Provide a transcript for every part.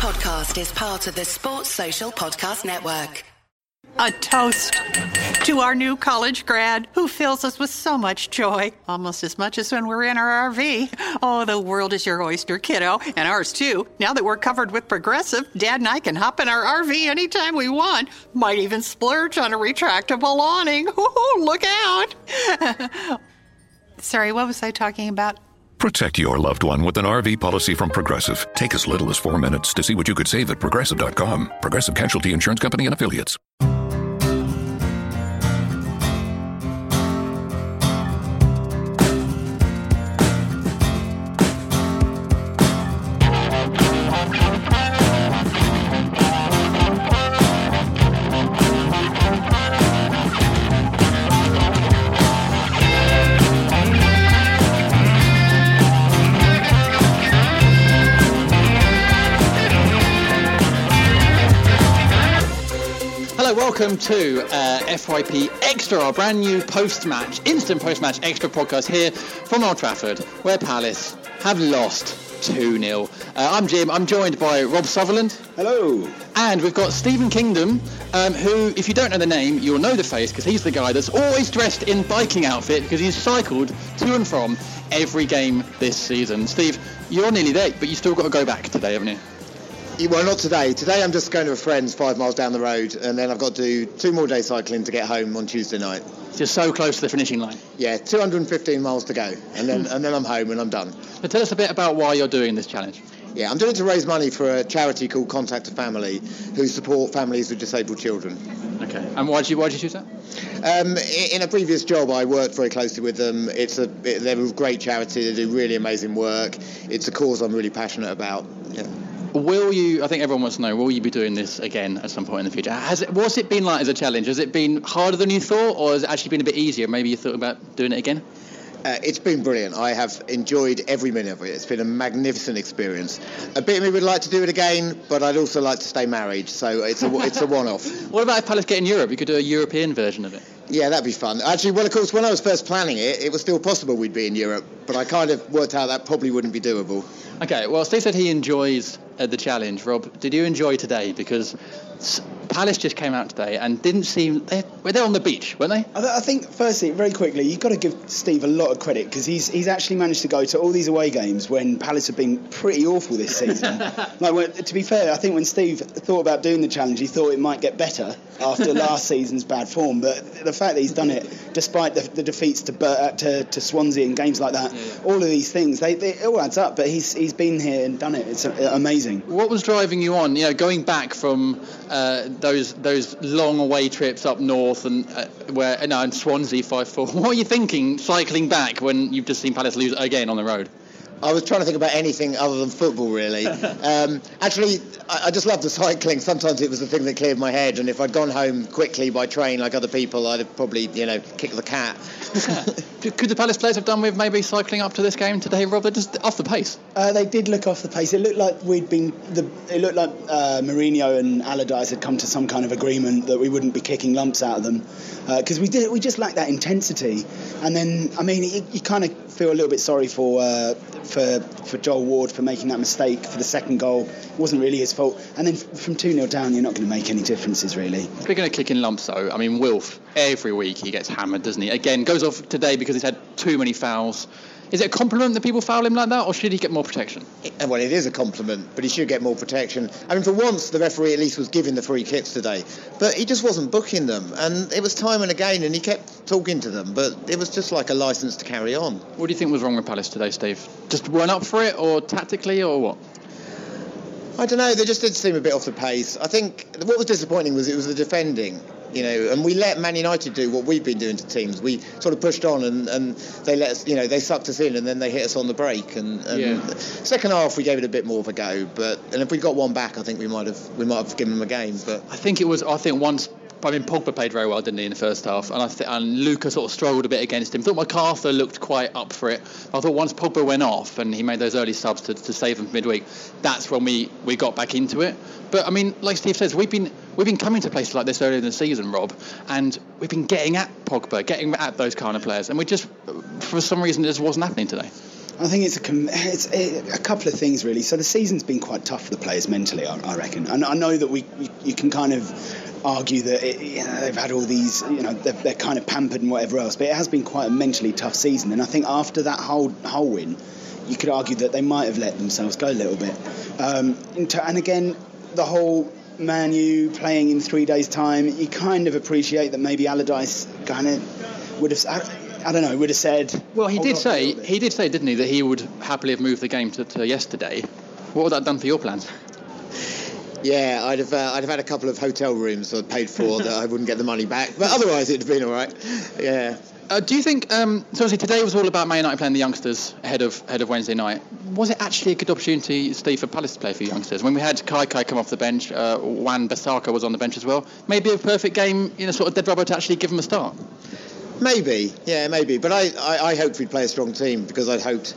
podcast is part of the Sports Social Podcast Network. A toast to our new college grad who fills us with so much joy, almost as much as when we're in our RV. Oh, the world is your oyster, kiddo, and ours too. Now that we're covered with Progressive, Dad and I can hop in our RV anytime we want. Might even splurge on a retractable awning. Ooh, look out! Sorry, what was I talking about? Protect your loved one with an RV policy from Progressive. Take as little as four minutes to see what you could save at progressive.com. Progressive Casualty Insurance Company and Affiliates. Welcome to uh, FYP Extra, our brand new post-match, instant post-match extra podcast here from Old Trafford, where Palace have lost 2-0. Uh, I'm Jim, I'm joined by Rob Sutherland. Hello. And we've got Stephen Kingdom, um, who, if you don't know the name, you'll know the face because he's the guy that's always dressed in biking outfit because he's cycled to and from every game this season. Steve, you're nearly there, but you still got to go back today, haven't you? Well, not today. Today I'm just going to a friend's five miles down the road, and then I've got to do two more days cycling to get home on Tuesday night. You're so close to the finishing line. Yeah, 215 miles to go, and then and then I'm home and I'm done. But tell us a bit about why you're doing this challenge. Yeah, I'm doing it to raise money for a charity called Contact a Family, who support families with disabled children. Okay. And why did you why did you choose that? Um, in a previous job, I worked very closely with them. It's a they're a great charity. They do really amazing work. It's a cause I'm really passionate about. Yeah. Will you? I think everyone wants to know. Will you be doing this again at some point in the future? Has it? What's it been like as a challenge? Has it been harder than you thought, or has it actually been a bit easier? Maybe you thought about doing it again. Uh, it's been brilliant. I have enjoyed every minute of it. It's been a magnificent experience. A bit of me would like to do it again, but I'd also like to stay married. So it's a it's a one-off. What about if Palace get in Europe? You could do a European version of it. Yeah, that'd be fun. Actually, well, of course, when I was first planning it, it was still possible we'd be in Europe, but I kind of worked out that probably wouldn't be doable. Okay. Well, Steve said he enjoys uh, the challenge. Rob, did you enjoy today? Because Palace just came out today and didn't seem they were they on the beach, weren't they? I, th- I think, firstly, very quickly, you've got to give Steve a lot of credit because he's he's actually managed to go to all these away games when Palace have been pretty awful this season. like, when, to be fair, I think when Steve thought about doing the challenge, he thought it might get better after last season's bad form. But the fact that he's done it despite the, the defeats to, Bur- uh, to to Swansea and games like that, all of these things, they, they it all adds up. But he's he's been here and done it. It's uh, amazing. What was driving you on? You know, going back from uh, those those long away trips up north and uh, where and Swansea five four. What are you thinking cycling back when you've just seen Palace lose again on the road? I was trying to think about anything other than football, really. um, actually, I, I just love the cycling. Sometimes it was the thing that cleared my head, and if I'd gone home quickly by train like other people, I'd have probably, you know, kicked the cat. Could the Palace players have done with maybe cycling up to this game today, Rob? They're just off the pace. Uh, they did look off the pace. It looked like we'd been. The, it looked like uh, Mourinho and Allardyce had come to some kind of agreement that we wouldn't be kicking lumps out of them because we did. We just lacked that intensity. And then, I mean, you, you kind of feel a little bit sorry for uh, for for Joel Ward for making that mistake for the second goal. It wasn't really his fault. And then from two 0 down, you're not going to make any differences really. Speaking of kicking lumps, though, I mean, Wilf, every week he gets hammered, doesn't he? Again, goes off today because he's had too many fouls. Is it a compliment that people foul him like that, or should he get more protection? Uh, Well, it is a compliment, but he should get more protection. I mean, for once, the referee at least was giving the free kicks today, but he just wasn't booking them, and it was time and again, and he kept talking to them, but it was just like a license to carry on. What do you think was wrong with Palace today, Steve? Just weren't up for it, or tactically, or what? I don't know. They just did seem a bit off the pace. I think what was disappointing was it was the defending, you know, and we let Man United do what we've been doing to teams. We sort of pushed on, and, and they let us, you know, they sucked us in, and then they hit us on the break. And, and Yeah. second half, we gave it a bit more of a go. But and if we got one back, I think we might have we might have given them a game. But I think it was. I think once. I mean, Pogba played very well, didn't he, in the first half? And I th- and Luka sort of struggled a bit against him. I thought McArthur looked quite up for it. I thought once Pogba went off and he made those early subs to, to save him for midweek, that's when we, we got back into it. But I mean, like Steve says, we've been we've been coming to places like this earlier in the season, Rob, and we've been getting at Pogba, getting at those kind of players, and we just, for some reason, it just wasn't happening today. I think it's a, it's a, couple of things really. So the season's been quite tough for the players mentally, I, I reckon. And I know that we, you can kind of argue that it, you know, they've had all these, you know, they're, they're, kind of pampered and whatever else. But it has been quite a mentally tough season. And I think after that whole whole win, you could argue that they might have let themselves go a little bit. Um, and again, the whole Man U playing in three days' time, you kind of appreciate that maybe Allardyce kind of would have. I, I don't know. Would have said. Well, he did say he did say, didn't he, that he would happily have moved the game to, to yesterday. What would that have done for your plans? Yeah, I'd have uh, I'd have had a couple of hotel rooms I'd paid for that I wouldn't get the money back, but otherwise it'd have been all right. Yeah. Uh, do you think, um, so obviously today was all about Man United playing the youngsters ahead of ahead of Wednesday night. Was it actually a good opportunity, Steve, for Palace to play for youngsters? When we had Kaikai come off the bench, uh, Wan Bissaka was on the bench as well. Maybe a perfect game, you know, sort of dead rubber to actually give them a start. Maybe, yeah, maybe. But I, I, I hoped we'd play a strong team because I'd hoped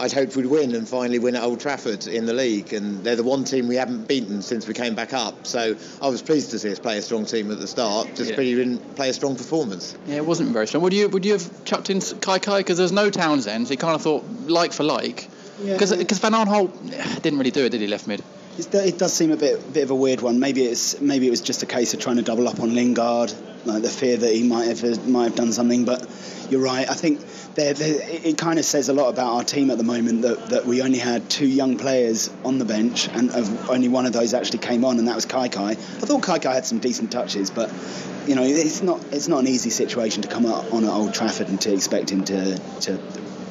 I'd hoped we'd win and finally win at Old Trafford in the league. And they're the one team we haven't beaten since we came back up. So I was pleased to see us play a strong team at the start. Just yeah. we didn't play a strong performance. Yeah, it wasn't very strong. Would you would you have chucked in Kaikai because there's no Townsend? So you kind of thought like for like. Because yeah. Van Aanholt eh, didn't really do it, did he? Left mid. It does seem a bit bit of a weird one. Maybe it's maybe it was just a case of trying to double up on Lingard, like the fear that he might have might have done something. But you're right. I think they're, they're, it kind of says a lot about our team at the moment that, that we only had two young players on the bench, and only one of those actually came on, and that was Kaikai. I thought Kaikai had some decent touches, but you know it's not it's not an easy situation to come on at Old Trafford and to expect him to to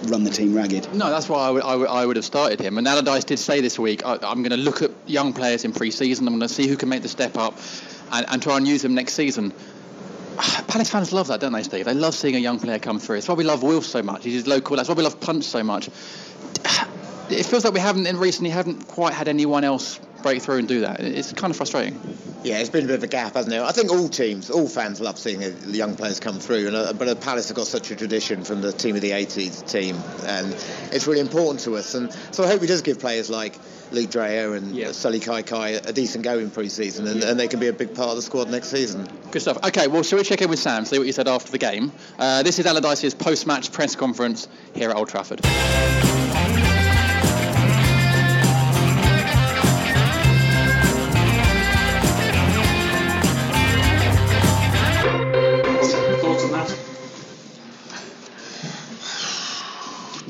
run the team ragged. No, that's why I would, I would, I would have started him. And Allardyce did say this week, I, am going to look at young players in pre-season. I'm going to see who can make the step up, and, and try and use them next season. Palace fans love that, don't they, Steve? They love seeing a young player come through. It's why we love Wilf so much. He's local. That's why we love Punch so much. It feels like we haven't, in recently, haven't quite had anyone else break through and do that. It's kind of frustrating. Yeah, it's been a bit of a gap, hasn't it? I think all teams, all fans love seeing the young players come through, and uh, but uh, Palace have got such a tradition from the team of the 80s team, and it's really important to us. And so I hope he does give players like Lee Dreyer and yeah. Kaikai a decent go in pre-season, and, and, they can be a big part of the squad next season. Good stuff. Okay, well, shall we check in with Sam, see what he said after the game? Uh, this is Allardyce's post-match press conference here at Old Trafford.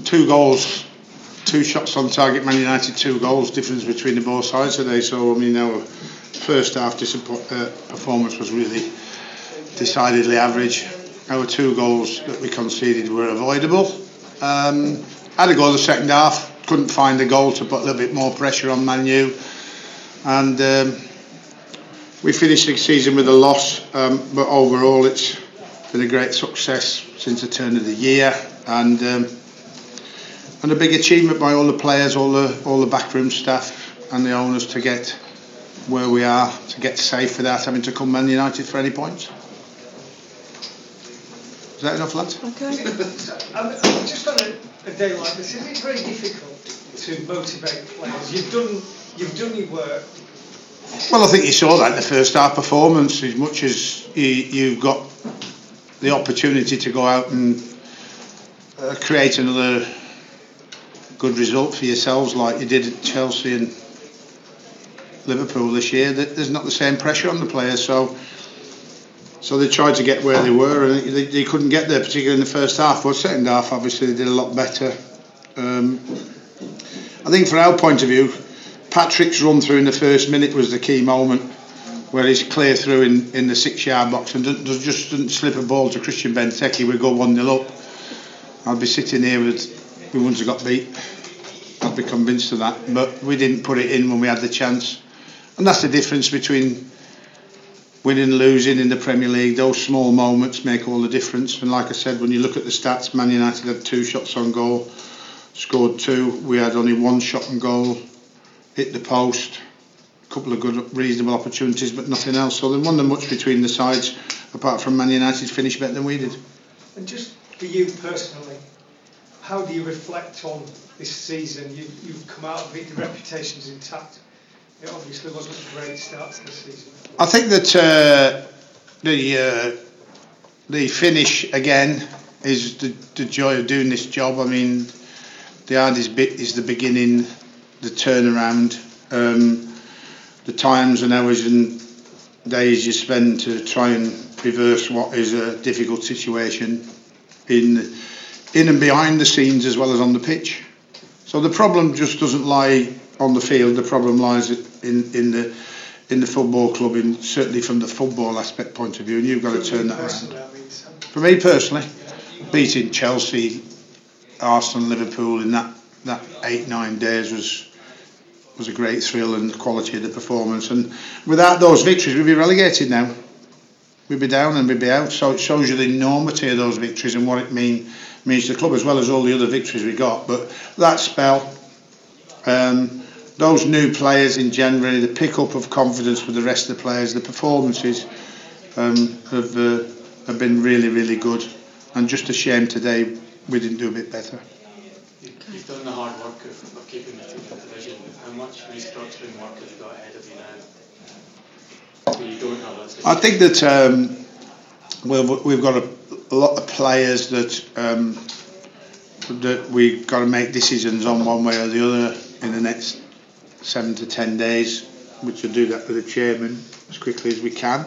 Two goals, two shots on target. Man United, two goals difference between the both sides today. So I mean, our first half uh, performance was really decidedly average. Our two goals that we conceded were avoidable. Um, had a goal the second half, couldn't find a goal to put a little bit more pressure on Man U, and um, we finished the season with a loss. Um, but overall, it's been a great success since the turn of the year, and um, and a big achievement by all the players, all the all the backroom staff, and the owners to get where we are, to get safe without having to come Man United for any points. Is that enough, lads? Okay. um, just on a, a day like this, is it very difficult to motivate players? You've done you've done your work. Well, I think you saw that in the first half performance. As much as you, you've got the opportunity to go out and uh, create another good result for yourselves like you did at Chelsea and Liverpool this year. There's not the same pressure on the players, so so they tried to get where they were and they, they couldn't get there, particularly in the first half. But second half, obviously, they did a lot better. Um, I think, from our point of view, Patrick's run through in the first minute was the key moment where he's clear through in, in the six yard box and just doesn't slip a ball to Christian Benteke. We go 1 0 up. I'll be sitting here with we wouldn't have got beat. I'd be convinced of that. But we didn't put it in when we had the chance. And that's the difference between winning and losing in the Premier League. Those small moments make all the difference. And like I said, when you look at the stats, Man United had two shots on goal, scored two. We had only one shot on goal, hit the post. A couple of good, reasonable opportunities, but nothing else. So there wasn't much between the sides, apart from Man United finished better than we did. And just for you personally, how do you reflect on this season? You, you've come out of it, your reputation's intact. It obviously wasn't a great start to the season. I think that uh, the uh, the finish again is the, the joy of doing this job. I mean, the hardest bit is the beginning, the turnaround, um, the times and hours and days you spend to try and reverse what is a difficult situation in in and behind the scenes as well as on the pitch. So the problem just doesn't lie on the field. The problem lies in in the in the football club, in certainly from the football aspect point of view, and you've got to turn that around. For me personally, beating Chelsea, Arsenal, Liverpool in that that eight nine days was was a great thrill and the quality of the performance. And without those victories, we'd be relegated now. We'd be down and we'd be out. So it shows you the enormity of those victories and what it mean, means the club, as well as all the other victories we got. But that spell, um, those new players in January, the pick-up of confidence with the rest of the players, the performances um, have, uh, have been really, really good. And just a shame today we didn't do a bit better. You've done the hard work of, of keeping the team in the division. How much restructuring work have you got ahead of you now? You I think that um, well, we've got a, a lot of players that um, that we've got to make decisions on one way or the other in the next seven to ten days, which will do that with the chairman as quickly as we can.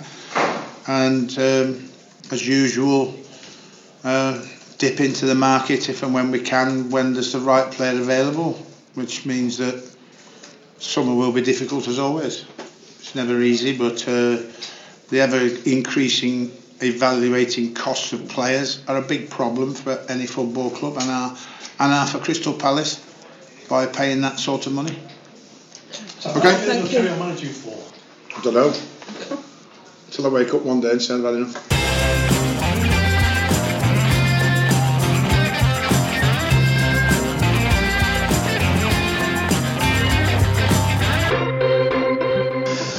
And um, as usual, uh, dip into the market if and when we can, when there's the right player available, which means that summer will be difficult as always. It's never easy, but uh, the ever increasing evaluating costs of players are a big problem for any football club and are, and are for Crystal Palace by paying that sort of money. Okay. Thank you. I don't know. Until I wake up one day and say I've had enough.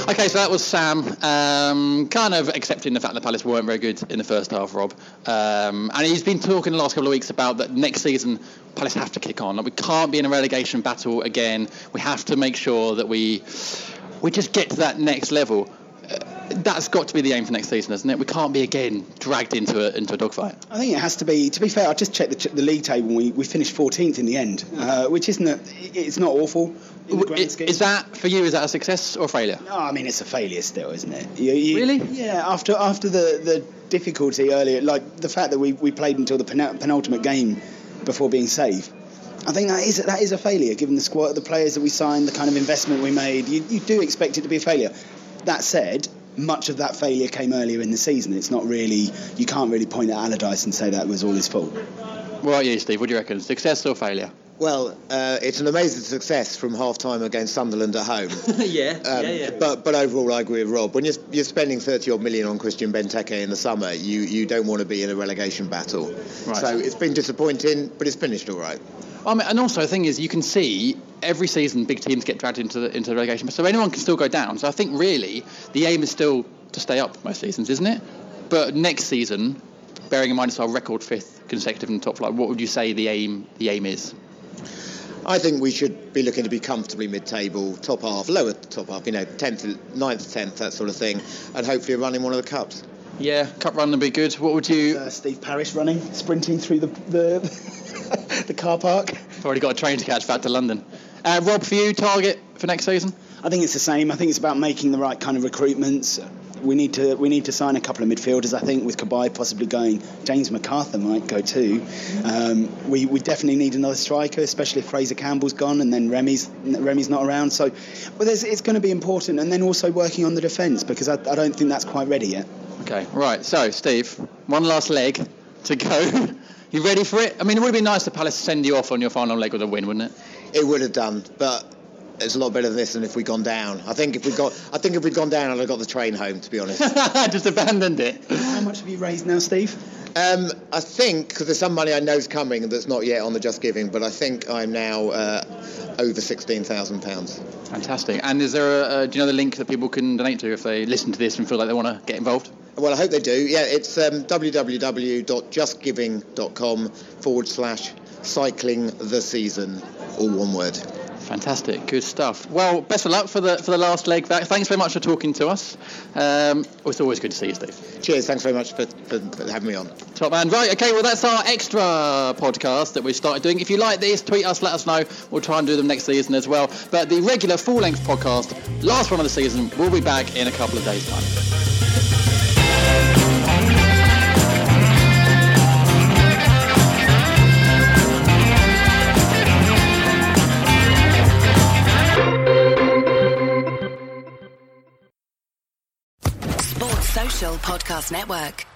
Okay, so that was Sam, um, kind of accepting the fact that Palace weren't very good in the first half, Rob. Um, and he's been talking the last couple of weeks about that next season Palace have to kick on. Like we can't be in a relegation battle again. We have to make sure that we we just get to that next level. That's got to be the aim for next season, isn't it? We can't be again dragged into a into a dogfight. I think it has to be. To be fair, I just checked the, the league table. We, we finished 14th in the end, uh, which isn't a, it's not awful. Is, is, that for you? Is that a success or a failure? No, I mean it's a failure still, isn't it? You, you, really? Yeah. After after the, the difficulty earlier, like the fact that we, we played until the penultimate game before being saved. I think that is that is a failure, given the squad, the players that we signed, the kind of investment we made. You, you do expect it to be a failure. That said, much of that failure came earlier in the season. It's not really you can't really point at Allardyce and say that was all his fault. What about you, Steve? What do you reckon? Success or failure? Well, uh, it's an amazing success from half time against Sunderland at home. yeah, um, yeah, yeah. But but overall, I agree with Rob. When you're, you're spending 30 odd million on Christian Benteke in the summer, you, you don't want to be in a relegation battle. Right. So it's been disappointing, but it's finished all right. I mean, and also the thing is, you can see every season big teams get dragged into the, into the relegation, so anyone can still go down. So I think really the aim is still to stay up most seasons, isn't it? But next season, bearing in mind it's our record fifth consecutive in the top flight, what would you say the aim the aim is? I think we should be looking to be comfortably mid-table, top half, lower top half, you know, 10th, 9th, 10th, that sort of thing, and hopefully running one of the cups. Yeah, cup run would be good. What would you? Uh, Steve Parish running, sprinting through the the, the car park. Already got a train to catch back to London. Uh, Rob, for you, target for next season? I think it's the same. I think it's about making the right kind of recruitments, we need to we need to sign a couple of midfielders. I think with Cabaye possibly going, James McArthur might go too. Um, we, we definitely need another striker, especially if Fraizer Campbell's gone and then Remy's Remy's not around. So, but it's going to be important, and then also working on the defence because I, I don't think that's quite ready yet. Okay, right. So, Steve, one last leg to go. you ready for it? I mean, it would have been nice to Palace send you off on your final leg with a win, wouldn't it? It would have done, but it's a lot better than this than if we'd gone down. I think if we got, I think if we'd gone down, I'd have got the train home. To be honest, I just abandoned it. How much have you raised now, Steve? Um, I think because there's some money I know is coming that's not yet on the Just Giving, but I think I'm now uh, over sixteen thousand pounds. Fantastic. And is there a, uh, do you know the link that people can donate to if they listen to this and feel like they want to get involved? Well, I hope they do. Yeah, it's um, www.justgiving.com forward slash cycling the season, all one word. Fantastic, good stuff. Well, best of luck for the for the last leg back. Thanks very much for talking to us. Um, it's always good to see you, Steve. Cheers. Thanks very much for, for, for having me on. Top man. Right, okay, well, that's our extra podcast that we started doing. If you like this, tweet us, let us know. We'll try and do them next season as well. But the regular full length podcast, last one of the season, will be back in a couple of days' time. Podcast Network.